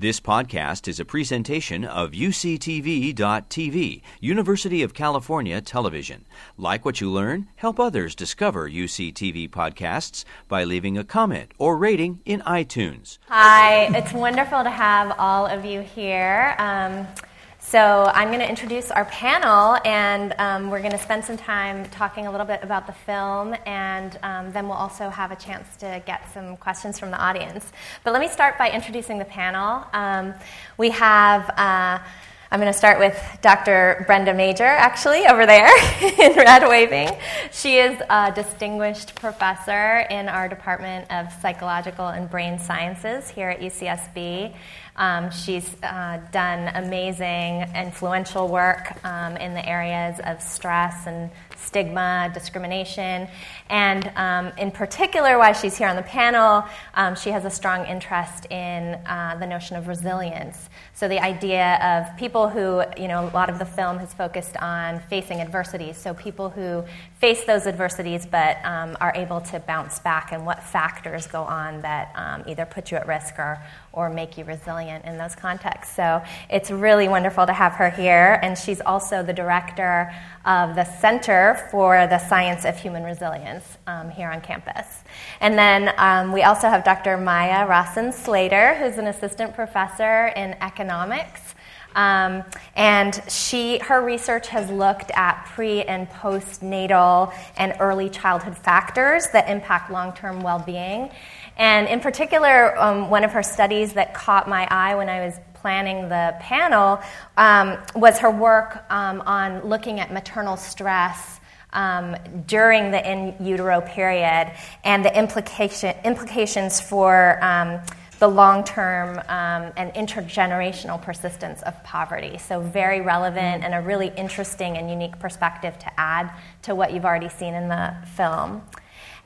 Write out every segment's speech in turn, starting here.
This podcast is a presentation of UCTV.tv, University of California Television. Like what you learn, help others discover UCTV podcasts by leaving a comment or rating in iTunes. Hi, it's wonderful to have all of you here. Um, so, I'm going to introduce our panel, and um, we're going to spend some time talking a little bit about the film, and um, then we'll also have a chance to get some questions from the audience. But let me start by introducing the panel. Um, we have uh, I'm going to start with Dr. Brenda Major, actually, over there in red waving. She is a distinguished professor in our Department of Psychological and Brain Sciences here at UCSB. Um, she's uh, done amazing, influential work um, in the areas of stress and stigma, discrimination, and um, in particular, why she's here on the panel, um, she has a strong interest in uh, the notion of resilience. So, the idea of people who, you know, a lot of the film has focused on facing adversities. So, people who face those adversities but um, are able to bounce back, and what factors go on that um, either put you at risk or, or make you resilient in those contexts. So, it's really wonderful to have her here. And she's also the director of the Center for the Science of Human Resilience um, here on campus. And then um, we also have Dr. Maya Rossin-Slater, who's an assistant professor in economics. Um, and she, her research has looked at pre and postnatal and early childhood factors that impact long term well being. And in particular, um, one of her studies that caught my eye when I was planning the panel um, was her work um, on looking at maternal stress um, during the in utero period and the implication, implications for um, the long term um, and intergenerational persistence of poverty. So, very relevant and a really interesting and unique perspective to add to what you've already seen in the film.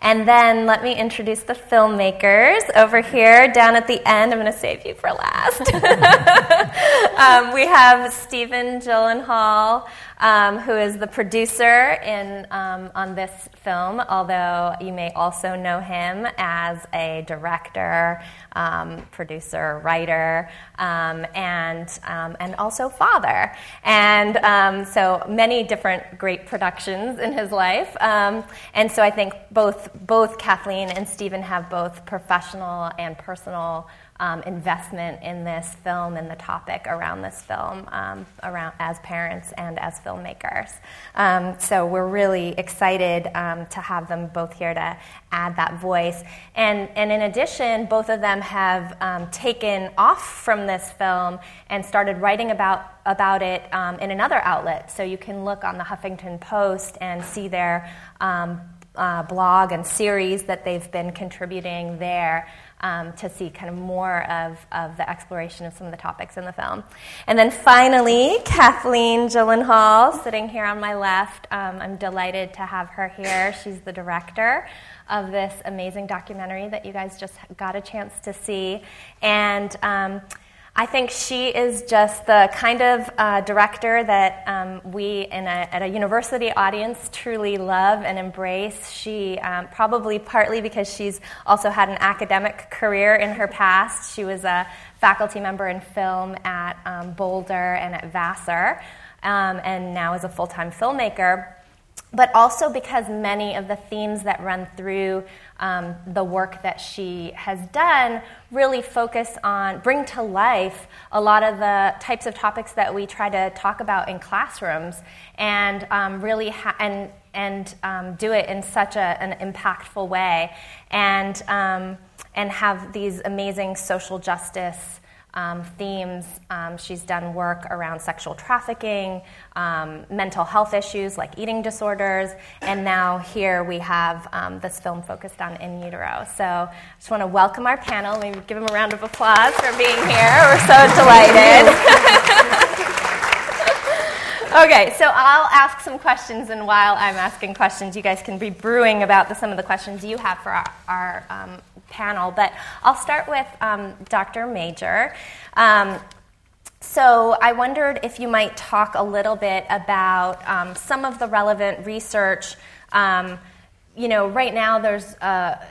And then let me introduce the filmmakers over here down at the end. I'm going to save you for last. um, we have Stephen Gyllenhaal, um, who is the producer in, um, on this film, although you may also know him as a director, um, producer, writer, um, and, um, and also father. And so many different great productions in his life. and so I think both both Kathleen and Stephen have both professional and personal um, investment in this film and the topic around this film um, around as parents and as filmmakers. Um, so we're really excited um, to have them both here to add that voice. And, and in addition, both of them have um, taken off from this film and started writing about about it um, in another outlet. So you can look on the Huffington Post and see their uh, blog and series that they've been contributing there um, to see kind of more of, of the exploration of some of the topics in the film. And then finally, Kathleen Gyllenhaal, sitting here on my left. Um, I'm delighted to have her here. She's the director of this amazing documentary that you guys just got a chance to see. And um, I think she is just the kind of uh, director that um, we, in a, at a university audience, truly love and embrace. She, um, probably partly because she's also had an academic career in her past, she was a faculty member in film at um, Boulder and at Vassar, um, and now is a full time filmmaker but also because many of the themes that run through um, the work that she has done really focus on, bring to life a lot of the types of topics that we try to talk about in classrooms, and um, really ha- and and um, do it in such a, an impactful way, and um, and have these amazing social justice um, themes. Um, she's done work around sexual trafficking, um, mental health issues like eating disorders, and now here we have um, this film focused on in utero. So I just want to welcome our panel. Maybe give them a round of applause for being here. We're so delighted. Okay, so I'll ask some questions, and while I'm asking questions, you guys can be brewing about the, some of the questions you have for our, our um, panel. But I'll start with um, Dr. Major. Um, so I wondered if you might talk a little bit about um, some of the relevant research. Um, you know, right now there's uh,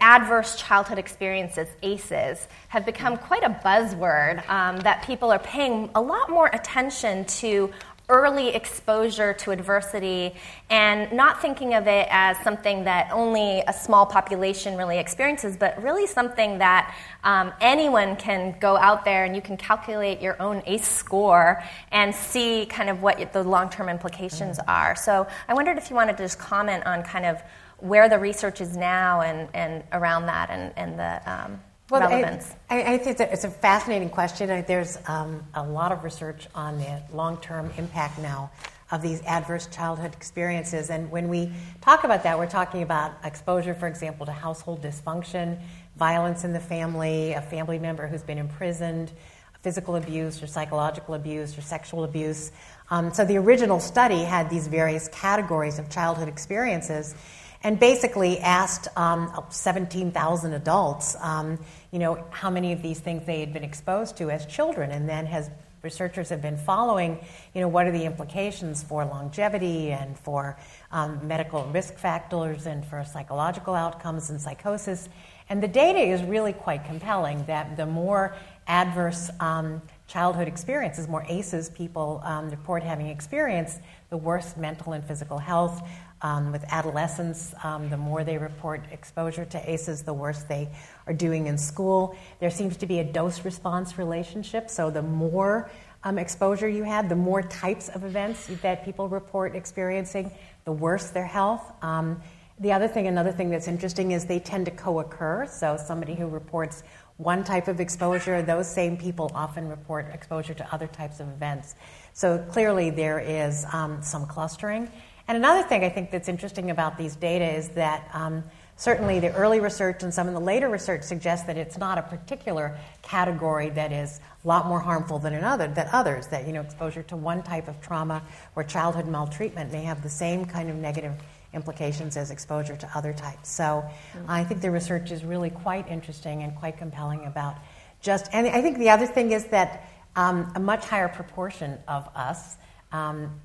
adverse childhood experiences, ACEs, have become quite a buzzword um, that people are paying a lot more attention to early exposure to adversity and not thinking of it as something that only a small population really experiences, but really something that um, anyone can go out there and you can calculate your own ACE score and see kind of what the long term implications mm. are. So I wondered if you wanted to just comment on kind of where the research is now and, and around that and, and the um, well, relevance? I, I, think it's a fascinating question. There's um, a lot of research on the long term impact now of these adverse childhood experiences. And when we talk about that, we're talking about exposure, for example, to household dysfunction, violence in the family, a family member who's been imprisoned, physical abuse or psychological abuse or sexual abuse. Um, so the original study had these various categories of childhood experiences and basically asked um, 17,000 adults, um, you know, how many of these things they had been exposed to as children, and then has researchers have been following, you know, what are the implications for longevity and for um, medical risk factors and for psychological outcomes and psychosis. And the data is really quite compelling that the more adverse um, childhood experiences, more ACEs people um, report having experienced, the worse mental and physical health, um, with adolescents, um, the more they report exposure to ACEs, the worse they are doing in school. There seems to be a dose response relationship, so the more um, exposure you have, the more types of events that people report experiencing, the worse their health. Um, the other thing, another thing that's interesting is they tend to co occur. So, somebody who reports one type of exposure, those same people often report exposure to other types of events. So, clearly, there is um, some clustering. And another thing I think that's interesting about these data is that um, certainly the early research and some of the later research suggests that it's not a particular category that is a lot more harmful than another than others. That you know, exposure to one type of trauma or childhood maltreatment may have the same kind of negative implications as exposure to other types. So mm-hmm. I think the research is really quite interesting and quite compelling about just. And I think the other thing is that um, a much higher proportion of us um,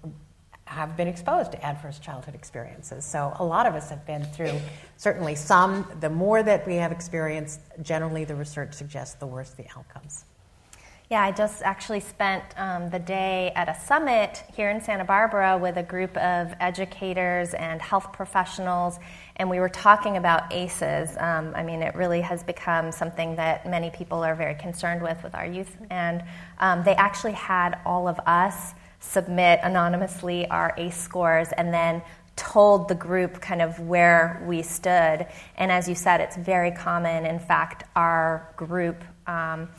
have been exposed to adverse childhood experiences. So a lot of us have been through certainly some. The more that we have experienced, generally the research suggests the worse the outcomes. Yeah, I just actually spent um, the day at a summit here in Santa Barbara with a group of educators and health professionals, and we were talking about ACEs. Um, I mean, it really has become something that many people are very concerned with with our youth, and um, they actually had all of us submit anonymously our ACE scores and then told the group kind of where we stood. And as you said, it's very common. In fact, our group um,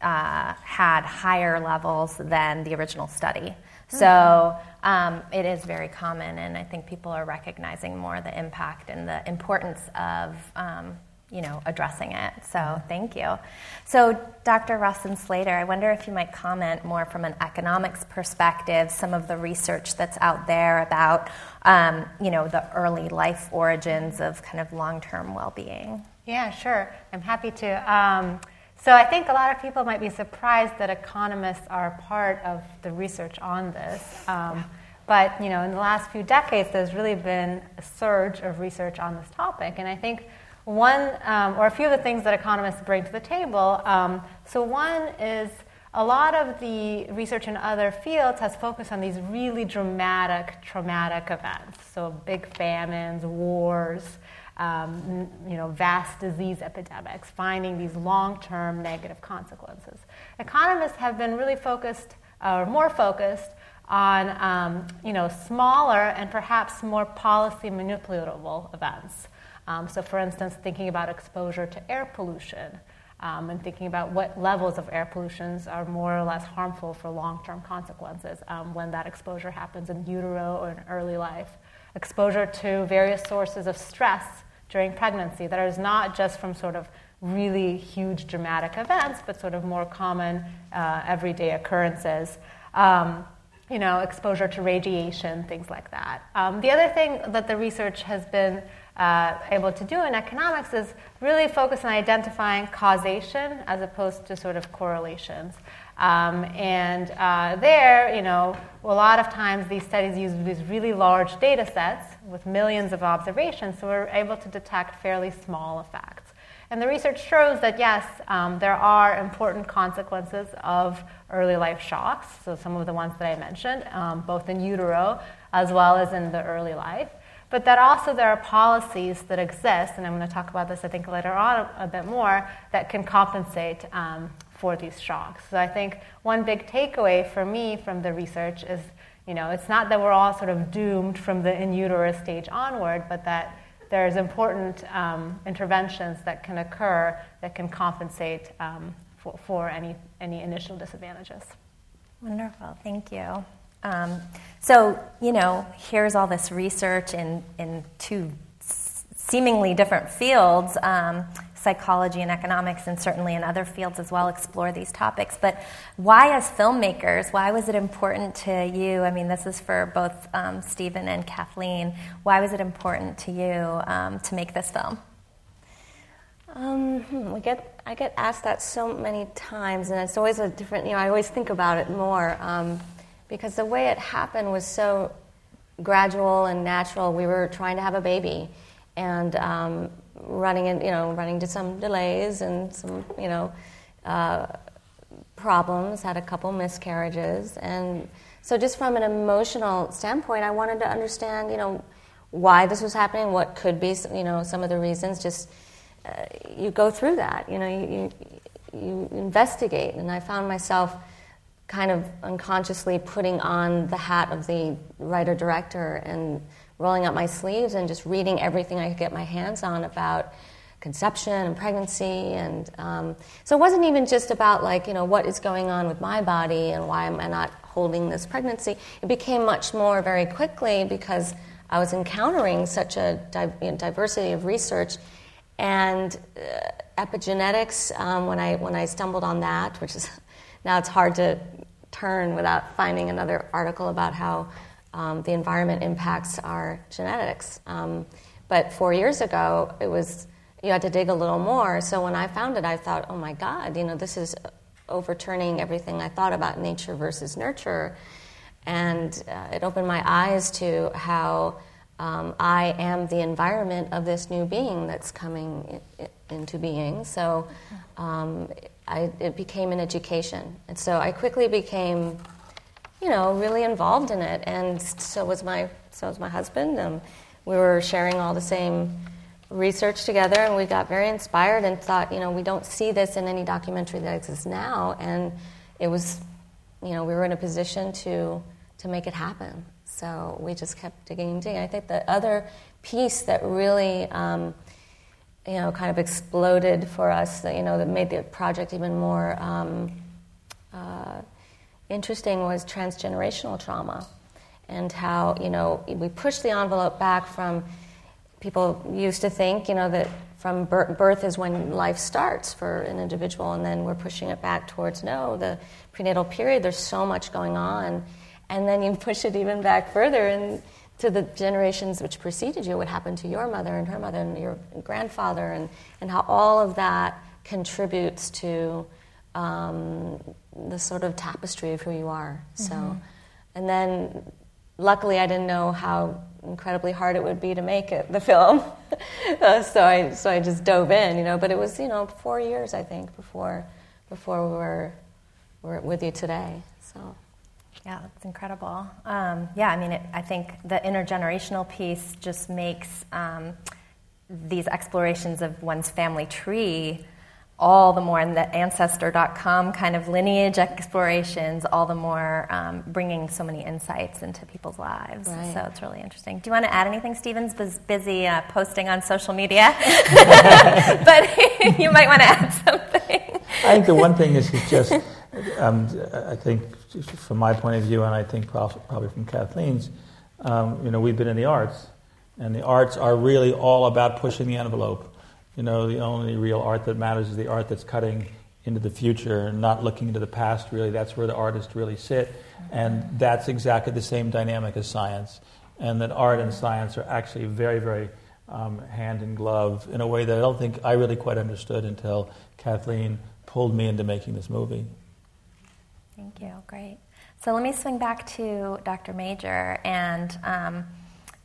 uh, had higher levels than the original study. So mm-hmm. um, it is very common, and I think people are recognizing more the impact and the importance of um, you know, addressing it. So thank you. So Dr. Rossin-Slater, I wonder if you might comment more from an economics perspective, some of the research that's out there about, um, you know, the early life origins of kind of long-term well-being. Yeah, sure. I'm happy to. Um, so I think a lot of people might be surprised that economists are part of the research on this. Um, but you know, in the last few decades, there's really been a surge of research on this topic, and I think one, um, or a few of the things that economists bring to the table. Um, so, one is a lot of the research in other fields has focused on these really dramatic, traumatic events. So, big famines, wars, um, you know, vast disease epidemics, finding these long-term negative consequences. Economists have been really focused, or more focused, on um, you know, smaller and perhaps more policy manipulable events. Um, so, for instance, thinking about exposure to air pollution um, and thinking about what levels of air pollutions are more or less harmful for long term consequences um, when that exposure happens in utero or in early life. Exposure to various sources of stress during pregnancy that is not just from sort of really huge dramatic events, but sort of more common uh, everyday occurrences. Um, you know, exposure to radiation, things like that. Um, the other thing that the research has been uh, able to do in economics is really focus on identifying causation as opposed to sort of correlations. Um, and uh, there, you know, a lot of times these studies use these really large data sets with millions of observations, so we're able to detect fairly small effects. And the research shows that yes, um, there are important consequences of early life shocks, so some of the ones that I mentioned, um, both in utero as well as in the early life. But that also there are policies that exist, and I'm going to talk about this I think later on a, bit more, that can compensate um, for these shocks. So I think one big takeaway for me from the research is, you know, it's not that we're all sort of doomed from the in utero stage onward, but that there's important um, interventions that can occur that can compensate um, for, for any, any initial disadvantages. Wonderful, thank you. Um, so, you know, here's all this research in, in two seemingly different fields um, psychology and economics, and certainly in other fields as well, explore these topics. But why, as filmmakers, why was it important to you? I mean, this is for both um, Stephen and Kathleen. Why was it important to you um, to make this film? Um, hmm, we get, I get asked that so many times, and it's always a different, you know, I always think about it more um, because the way it happened was so gradual and natural. We were trying to have a baby, and um, running in, you know, running into some delays and some, you know, uh, problems. Had a couple miscarriages, and so just from an emotional standpoint, I wanted to understand, you know, why this was happening, what could be, you know, some of the reasons. Just uh, you go through that, you know, you, you, you investigate, and I found myself kind of unconsciously putting on the hat of the writer director and rolling up my sleeves and just reading everything I could get my hands on about conception and pregnancy. And um, so it wasn't even just about like you know what is going on with my body and why am i not holding this pregnancy. It became much more very quickly because i was encountering such a di- you know, diversity of research and uh, epigenetics um, when i when i stumbled on that which is now it's hard to turn without finding another article about how um, the environment impacts our genetics. Um, but four years ago, it was you had to dig a little more. So when I found it, I thought, oh my God, you know, this is overturning everything I thought about nature versus nurture, and uh, it opened my eyes to how. Um, I am the environment of this new being that's coming in, into being. So um, I, it became an education. And so I quickly became you know, really involved in it, and so was my so was my husband. Um, we were sharing all the same research together, and we got very inspired and thought, you know, we don't see this in any documentary that exists now, and it was, you know, we were in a position to to make it happen. So we just kept digging and digging. I think the other piece that really um, you know, kind of exploded for us, you know, that made the project even more um, uh, interesting was transgenerational trauma and how, you know, we pushed the envelope back from people used to think, you know, that from birth is when life starts for an individual, and then we're pushing it back towards no, the prenatal period, there's so much going on. And then you push it even back further and to the generations which preceded you, what happened to your mother and her mother and your grandfather, and, and how all of that contributes to um, the sort of tapestry of who you are. So, mm-hmm. and then luckily I didn't know how incredibly hard it would be to make it the film, uh, so I so I just dove in, you know. But it was you know four years I think before before we were were with you today. So. Yeah, it's incredible. Um, yeah, I mean, it, I think the intergenerational piece just makes um, these explorations of one's family tree all the more, in the Ancestor.com kind of lineage explorations, all the more um, bringing so many insights into people's lives. Right. So it's really interesting. Do you want to add anything? Stephen's was busy uh, posting on social media, but you might want to add something. I think the one thing is, is just, um, I think, from my point of view, and I think probably from Kathleen's, um, you know, we've been in the arts, and the arts are really all about pushing the envelope you know, the only real art that matters is the art that's cutting into the future and not looking into the past, really. That's where the artists really sit. And that's exactly the same dynamic as science. And that art and science are actually very, very um, hand in glove in a way that I don't think I really quite understood until Kathleen pulled me into making this movie. Thank you. Great. So let me swing back to Dr. Major and um,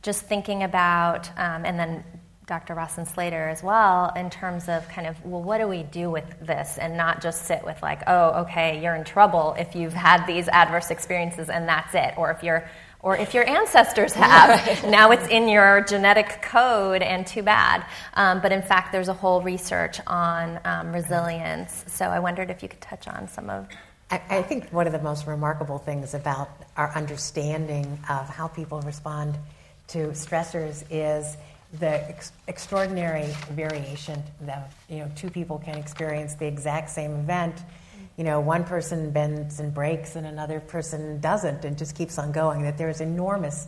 just thinking about, um, and then Dr. Rossin-Slater as well, in terms of kind of, well, what do we do with this and not just sit with, like, oh, okay, you're in trouble if you've had these adverse experiences and that's it, or if you're or if your ancestors have. now it's in your genetic code, and too bad. Um, but in fact, there's a whole research on um, resilience. So I wondered if you could touch on some of. I, think one of the most remarkable things about our understanding of how people respond to stressors is the ex- extraordinary variation that you know two people can experience the exact same event. You know, one person bends and breaks and another person doesn't and just keeps on going, that there's enormous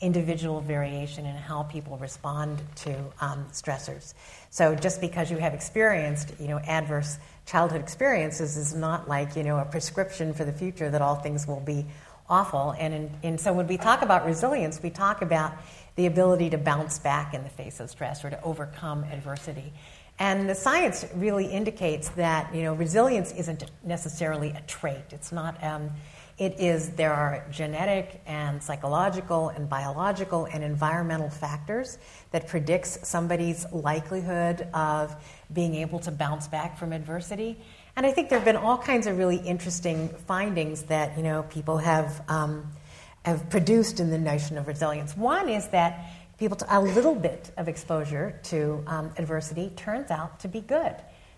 individual variation in how people respond to um, stressors. So just because you have experienced, you know, adverse childhood experiences is not like, you know, a prescription for the future that all things will be awful. And, in, and so when we talk about resilience, we talk about the ability to bounce back in the face of stress or to overcome adversity. And the science really indicates that you know resilience isn't necessarily a trait. It's not. Um, it is there are genetic and psychological and biological and environmental factors that predicts somebody's likelihood of being able to bounce back from adversity. And I think there have been all kinds of really interesting findings that you know people have um, have produced in the notion of resilience. One is that people a little bit of exposure to um, adversity turns out to be good.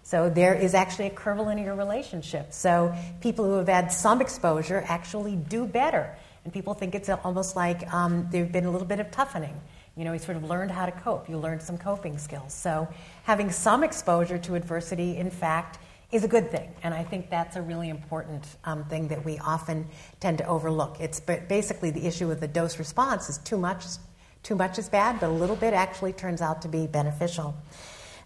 So there is actually a curvilinear relationship. So people who have had some exposure actually do better. And people think it's almost like um, there's been a little bit of toughening. You know, you sort of learned how to cope. You learned some coping skills. So having some exposure to adversity, in fact, is a good thing. And I think that's a really important um, thing that we often tend to overlook. It's basically the issue with the dose response is too much too much is bad, but a little bit actually turns out to be beneficial.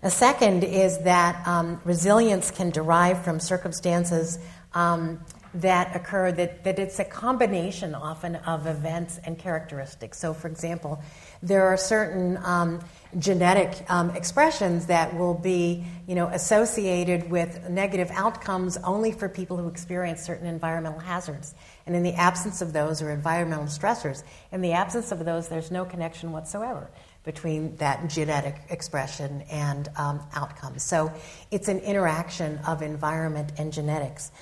A second is that um, resilience can derive from circumstances um, that occur, that, that it's a combination often of events and characteristics. So, for example, there are certain um, genetic um, expressions that will be you know, associated with negative outcomes only for people who experience certain environmental hazards. And in the absence of those, or environmental stressors, in the absence of those, there's no connection whatsoever between that genetic expression and um, outcomes. So it's an interaction of environment and genetics.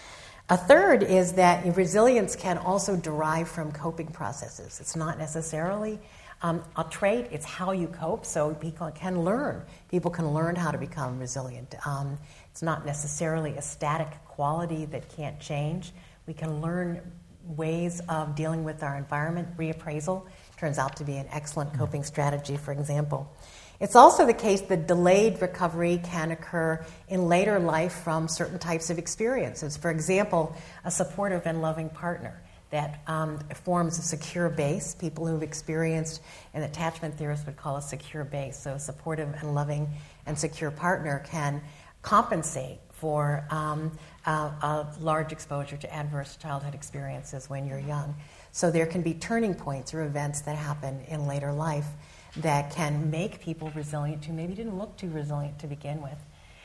A third is that resilience can also derive from coping processes. It's not necessarily um, a trait, it's how you cope. So people can learn. People can learn how to become resilient. Um, it's not necessarily a static quality that can't change. We can learn ways of dealing with our environment. Reappraisal turns out to be an excellent coping strategy, for example. It's also the case that delayed recovery can occur in later life from certain types of experiences. For example, a supportive and loving partner that um, forms a secure base. People who've experienced an attachment theorist would call a secure base. So, a supportive and loving and secure partner can compensate for um, a, a large exposure to adverse childhood experiences when you're young. So there can be turning points or events that happen in later life that can make people resilient who maybe didn't look too resilient to begin with.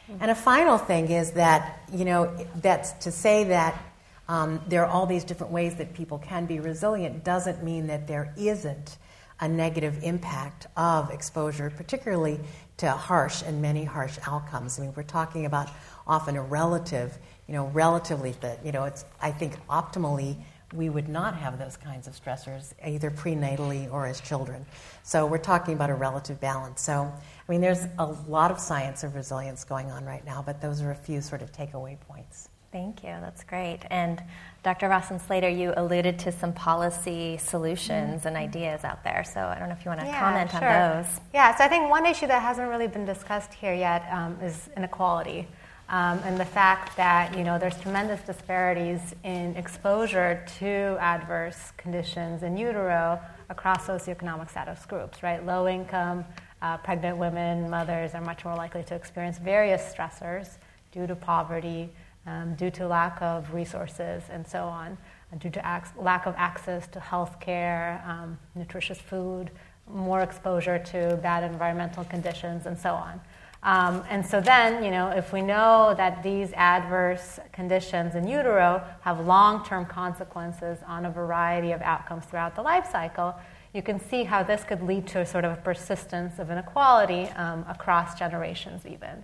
Mm-hmm. And a final thing is that, you know, that's to say that um, there are all these different ways that people can be resilient doesn't mean that there isn't a negative impact of exposure, particularly to harsh and many harsh outcomes. I mean, we're talking about often a relative, you know, relatively that, you know, it's, I think optimally we would not have those kinds of stressors either prenatally or as children. So we're talking about a relative balance. So, I mean, there's a lot of science of resilience going on right now, but those are a few sort of takeaway points. Thank you. That's great. And Dr. Rossin-Slater, you alluded to some policy solutions mm-hmm. and ideas out there. So I don't know if you want to yeah, comment sure. on those. Yeah, so I think one issue that hasn't really been discussed here yet um, is inequality. Um, and the fact that you know there's tremendous disparities in exposure to adverse conditions in utero across socioeconomic status groups, right? Low income, uh, pregnant women, mothers are much more likely to experience various stressors due to poverty, um, due to lack of resources, and so on, due to ac- lack of access to health care, um, nutritious food, more exposure to bad environmental conditions, and so on. Um, and so then, you know, if we know that these adverse conditions in utero have long-term consequences on a variety of outcomes throughout the life cycle, you can see how this could lead to a sort of a persistence of inequality um, across generations, even.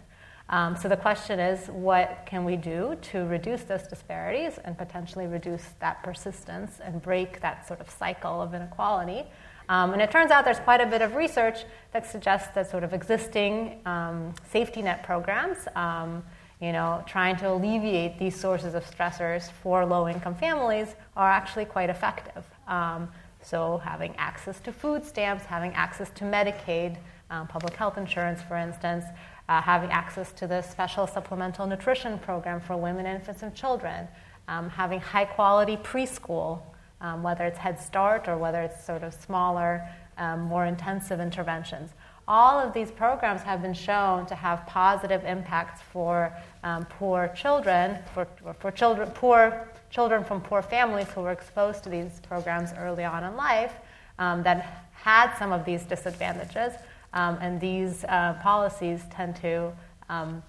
Um, so the question is, what can we do to reduce those disparities and potentially reduce that persistence and break that sort of cycle of inequality? Um, and it turns out there's quite a bit of research that suggests that sort of existing um, safety net programs, um, you know, trying to alleviate these sources of stressors for low-income families are actually quite effective. Um, so having access to food stamps, having access to Medicaid, um, public health insurance, for instance, uh, having access to the special supplemental nutrition program for women, infants, and children, um, having high quality preschool, um, whether it's Head Start or whether it's sort of smaller, um, more intensive interventions. All of these programs have been shown to have positive impacts for um, poor children, for, for children, poor children from poor families who were exposed to these programs early on in life um, that had some of these disadvantages. Um, and these uh, policies tend to um,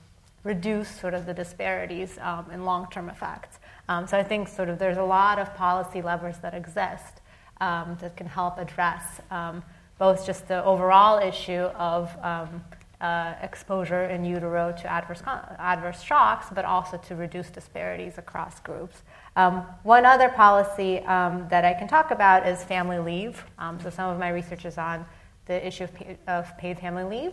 reduce sort of the disparities in long-term effects. Um, so I think sort of there's a lot of policy levers that exist um, that can help address both just the overall issue of uh, exposure in utero to adverse, adverse shocks, but also to reduce disparities across groups. Um, one other policy um, that I can talk about is family leave. Um, so some of my research is on the issue of, of paid family leave.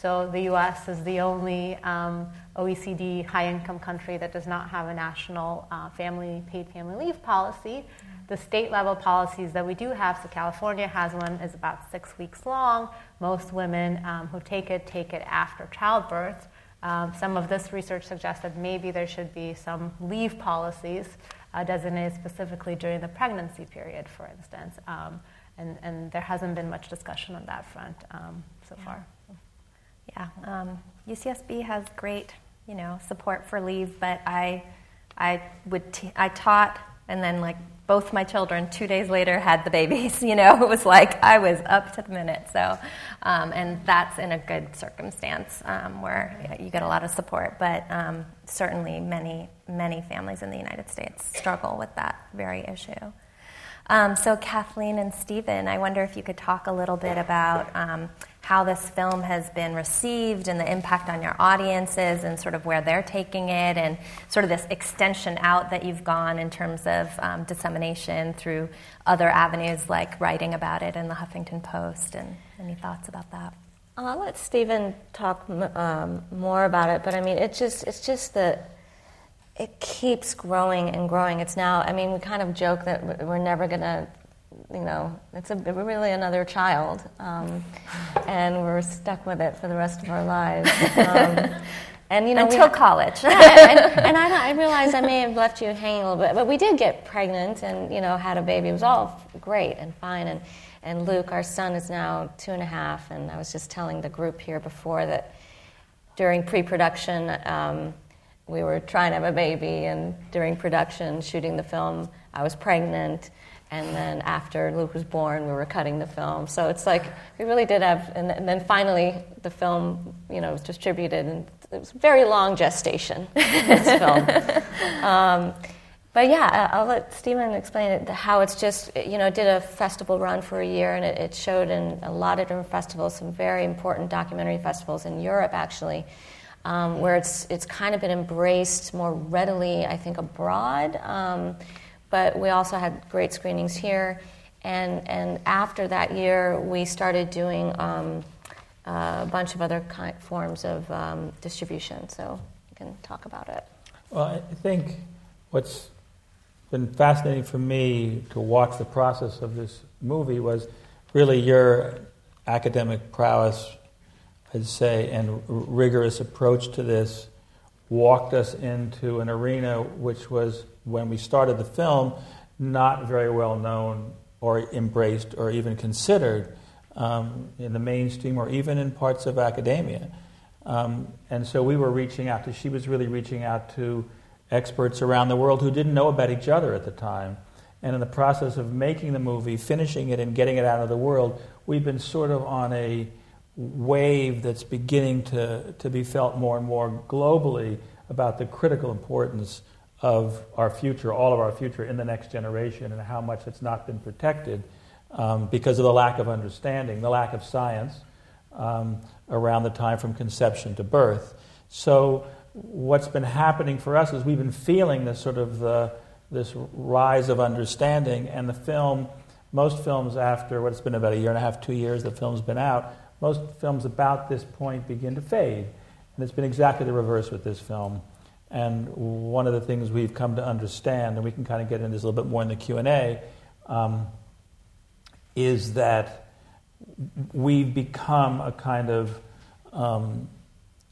So the U.S. is the only um, OECD high-income country that does not have a national uh, family paid family leave policy. The state level policies that we do have, so California has one, is about six weeks long. Most women um, who take it take it after childbirth. Um, some of this research suggests that maybe there should be some leave policies uh, designated specifically during the pregnancy period, for instance. Um, and, and, there hasn't been much discussion on that front um, so yeah. far. Yeah, UCSB um, has great, you know, support for leave, but I, I would, t- I taught, and then like both my children two days later had the babies. You know, it was like I was up to the minute. So, um, and that's in a good circumstance um, where you get a lot of support. But um, certainly, many many families in the United States struggle with that very issue. Um, so, Kathleen and Stephen, I wonder if you could talk a little bit about um, how this film has been received and the impact on your audiences and sort of where they're taking it and sort of this extension out that you've gone in terms of um, dissemination through other avenues like writing about it in the Huffington Post. And any thoughts about that? I'll let Stephen talk um, more about it, but I mean, it's just it's just that it keeps growing and growing. It's now, I mean, we kind of joke that we're never going to you know, it's a, really another child, um, and we're stuck with it for the rest of our lives. Um, and you know, until we, college. yeah, and, and I, I realize I may have left you hanging a little bit, but we did get pregnant and you know had a baby. It was all great and fine. And and Luke, our son, is now two and a half. And I was just telling the group here before that during pre-production. Um, we were trying to have a baby, and during production, shooting the film, I was pregnant, and then after Luke was born, we were cutting the film. So it's like we really did have, and, and then finally the film, you know, was distributed, and it was a very long gestation. this film. Um, but yeah, I'll let Stephen explain it, how it's just, you know, did a festival run for a year, and it, it showed in a lot of different festivals, some very important documentary festivals in Europe, actually. Um, where it's it's kind of been embraced more readily, I think, abroad. Um, but we also had great screenings here. And, and after that year, we started doing um, a bunch of other kind, forms of um, distribution. So you can talk about it. Well, I think what's been fascinating for me to watch the process of this movie was really your academic prowess, I'd say, and rigorous approach to this walked us into an arena which was when we started the film, not very well known or embraced or even considered um, in the mainstream or even in parts of academia. Um, and so we were reaching out to, she was really reaching out to experts around the world who didn't know about each other at the time. And in the process of making the movie, finishing it, and getting it out of the world, we've been sort of on a wave that's beginning to, to be felt more and more globally about the critical importance of our future, all of our future in the next generation, and how much it's not been protected um, because of the lack of understanding, the lack of science um, around the time from conception to birth. So, what's been happening for us is we've been feeling this sort of the, this rise of understanding, and the film, most films after what it's been about a year and a half, two years, the film's been out, most films about this point begin to fade. And it's been exactly the reverse with this film. And one of the things we've come to understand, and we can kind of get into this a little bit more in the Q and A, um, is that we've become a kind of um,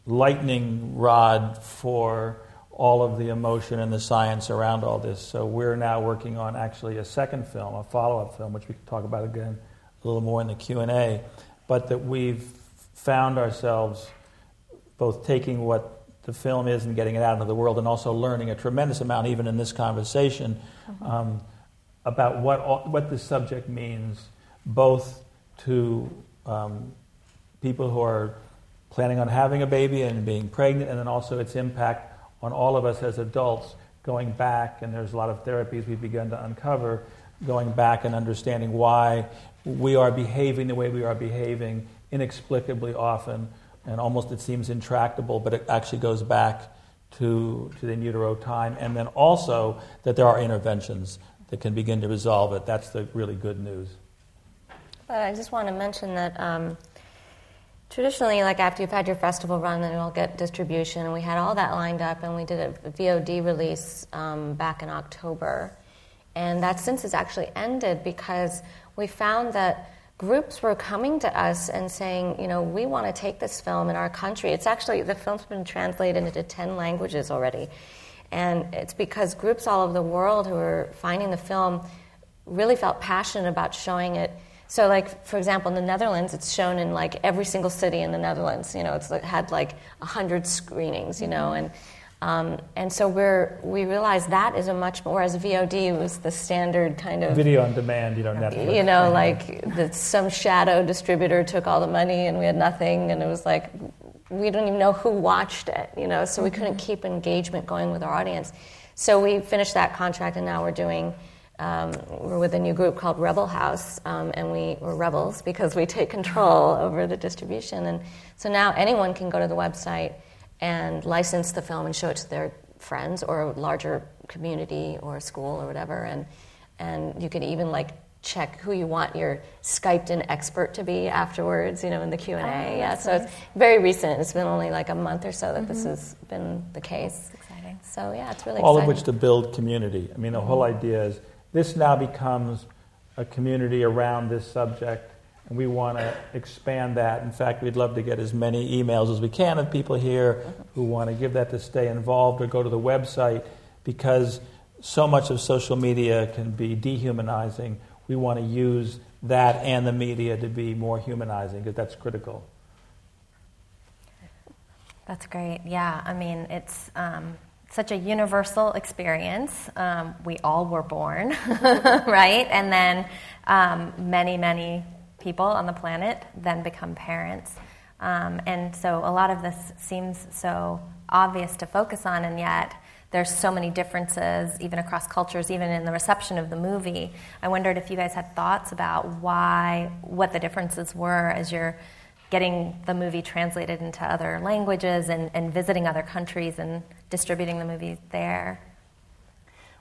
lightning rod for all of the emotion and the science around all this. So we're now working on actually a second film, a follow-up film, which we can talk about again a little more in the Q and A. But that we've found ourselves both taking what the film is and getting it out into the world, and also learning a tremendous amount, even in this conversation, um, about what all, what this subject means, both to um, people who are planning on having a baby and being pregnant, and then also its impact on all of us as adults. Going back, and there's a lot of therapies we've begun to uncover, going back and understanding why we are behaving the way we are behaving inexplicably often and almost it seems intractable, but it actually goes back to, to the in utero time. And then also that there are interventions that can begin to resolve it. That's the really good news. But I just want to mention that um, traditionally, like after you've had your festival run, then you'll get distribution. And we had all that lined up, and we did a VOD release um, back in October. And that since has actually ended because we found that groups were coming to us and saying, you know, we want to take this film in our country. It's actually, the film's been translated into 10 languages already. And it's because groups all over the world who are finding the film really felt passionate about showing it. So, like, for example, in the Netherlands, it's shown in like every single city in the Netherlands. You know, it's had like 100 screenings, you know, mm-hmm. and um, and so we're, we realized that is a much more, whereas VOD was the standard kind of. Video on demand, you know, Netflix. You know, like the, some shadow distributor took all the money and we had nothing, and it was like, we don't even know who watched it, you know, so we mm-hmm. couldn't keep engagement going with our audience. So we finished that contract, and now we're doing. Um, we're with a new group called Rebel House, um, and we, we're rebels because we take control over the distribution. And so now anyone can go to the website and license the film and show it to their friends or a larger community or school or whatever. And, and you can even like check who you want your Skyped in expert to be afterwards, you know, in the Q&A. Oh, yeah, so nice. it's very recent. It's been only like a month or so that mm-hmm. this has been the case. That's exciting. So yeah, it's really All exciting. of which to build community. I mean, the whole idea is this now becomes a community around this subject and we want to expand that. In fact, we'd love to get as many emails as we can of people here who want to give that to stay involved or go to the website because so much of social media can be dehumanizing. We want to use that and the media to be more humanizing because that's critical. That's great. Yeah, I mean, it's um, such a universal experience. Um, we all were born, right? And then um, many, many people on the planet then become parents. Um, and so a lot of this seems so obvious to focus on, and yet there's so many differences, even across cultures, even in the reception of the movie. I wondered if you guys had thoughts about why, what the differences were as you're getting the movie translated into other languages and, and visiting other countries and distributing the movie there.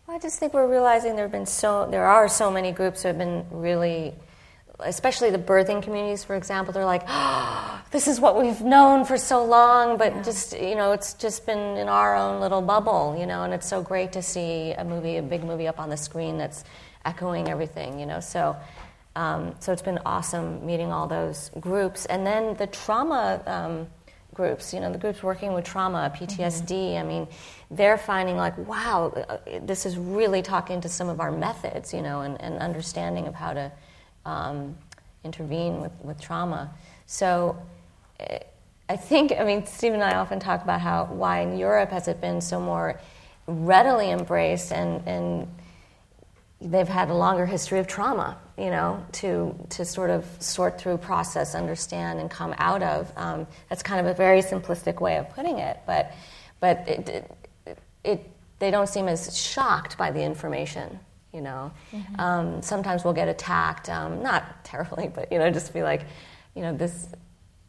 Well, I just think we're realizing there have been so there are so many groups who have been really especially the birthing communities, for example, they're like, oh, this is what we've known for so long, but yeah. just, you know, it's just been in our own little bubble, you know, and it's so great to see a movie, a big movie up on the screen that's echoing everything, you know. So, um, so it's been awesome meeting all those groups. And then the trauma um, groups, you know, the groups working with trauma, PTSD, mm-hmm. I mean, they're finding like, wow, uh, this is really talking to some of our methods, you know, and, and understanding of how to um, intervene with, with trauma. So eh, I think, I mean, Steve and I often talk about how why in Europe has it been so more readily embraced and, and they've had a longer history of trauma, you know, to, to sort of sort through, process, understand, and come out of. Um, that's kind of a very simplistic way of putting it, but, but it, it, it they don't seem as shocked by the information, you know. Mm-hmm. Um, sometimes we'll get attacked, um, not terribly, but, you know, just be like, you know, this.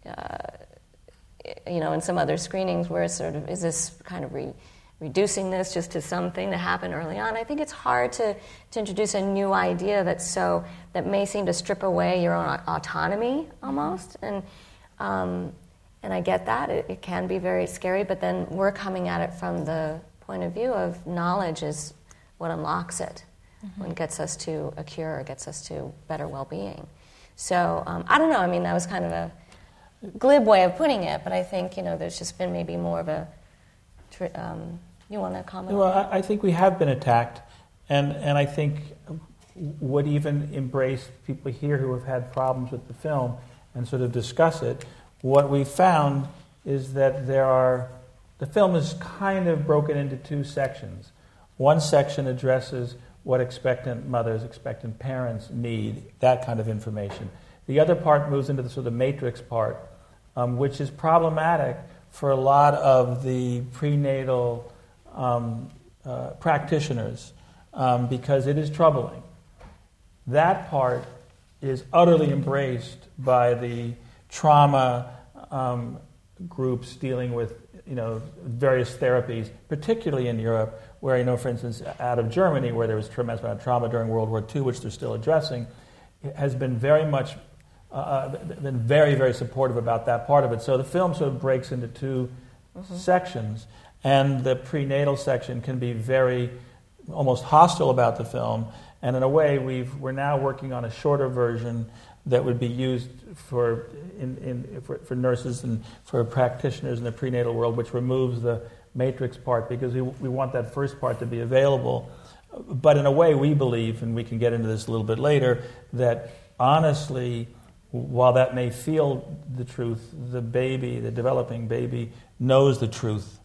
Uh, you know, in some other screenings where it's sort of, is this kind of re- reducing this just to something that happened early on. I think it's hard to, to introduce a new idea that's so that may seem to strip away your own autonomy almost. And um, and I get that it, it, can be very scary. But then we're coming at it from the point of view of knowledge is what unlocks it, mm-hmm. what gets us to a cure, or gets us to better well-being. So um, I don't know. I mean, that was kind of a glib way of putting it, but I think you know there's just been maybe more of a um, you want to comment? Well, I, I think we have been attacked, and, and I think would even embrace people here who have had problems with the film and sort of discuss it. What we found is that there are, the film is kind of broken into two sections. One section addresses what expectant mothers, expectant parents need, that kind of information. The other part moves into the sort of matrix part, um, which is problematic for a lot of the prenatal um, uh, practitioners um, because it is troubling. That part is utterly embraced by the trauma um, groups dealing with you know various therapies, particularly in Europe, where you know, for instance, out of Germany, where there was tremendous amount of trauma during World War II, which they're still addressing, has been very much uh, uh, been very very supportive about that part of it. So the film sort of breaks into 2 mm-hmm. sections. And the prenatal section can be very almost hostile about the film. And in a way, we've, we're now working on a shorter version that would be used for, in, in, for, for, nurses and for practitioners in the prenatal world, which removes the matrix part because we, we want that first part to be available. But in a way, we believe, and we can get into this a little bit later, that honestly, while that may feel the truth, the baby, the developing baby, knows the truth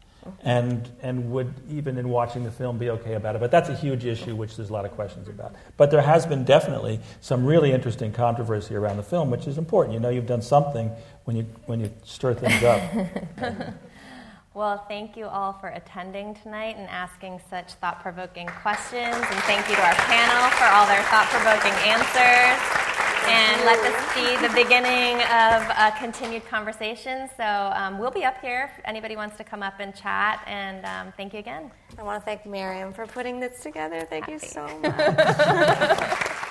and, and would, even in watching the film, be okay about it. But that's a huge issue, which there's a lot of questions about. But there has been definitely some really interesting controversy around the film, which is important. You know, you've done something when you, when you stir things up. Well, thank you all for attending tonight and asking such thought provoking questions. And thank you to our panel for all their thought provoking answers and let this be the beginning of a continued conversation. So um, we'll be up here if anybody wants to come up and chat. And um, thank you again. I want to thank Maryam for putting this together. Thank Happy. you so much.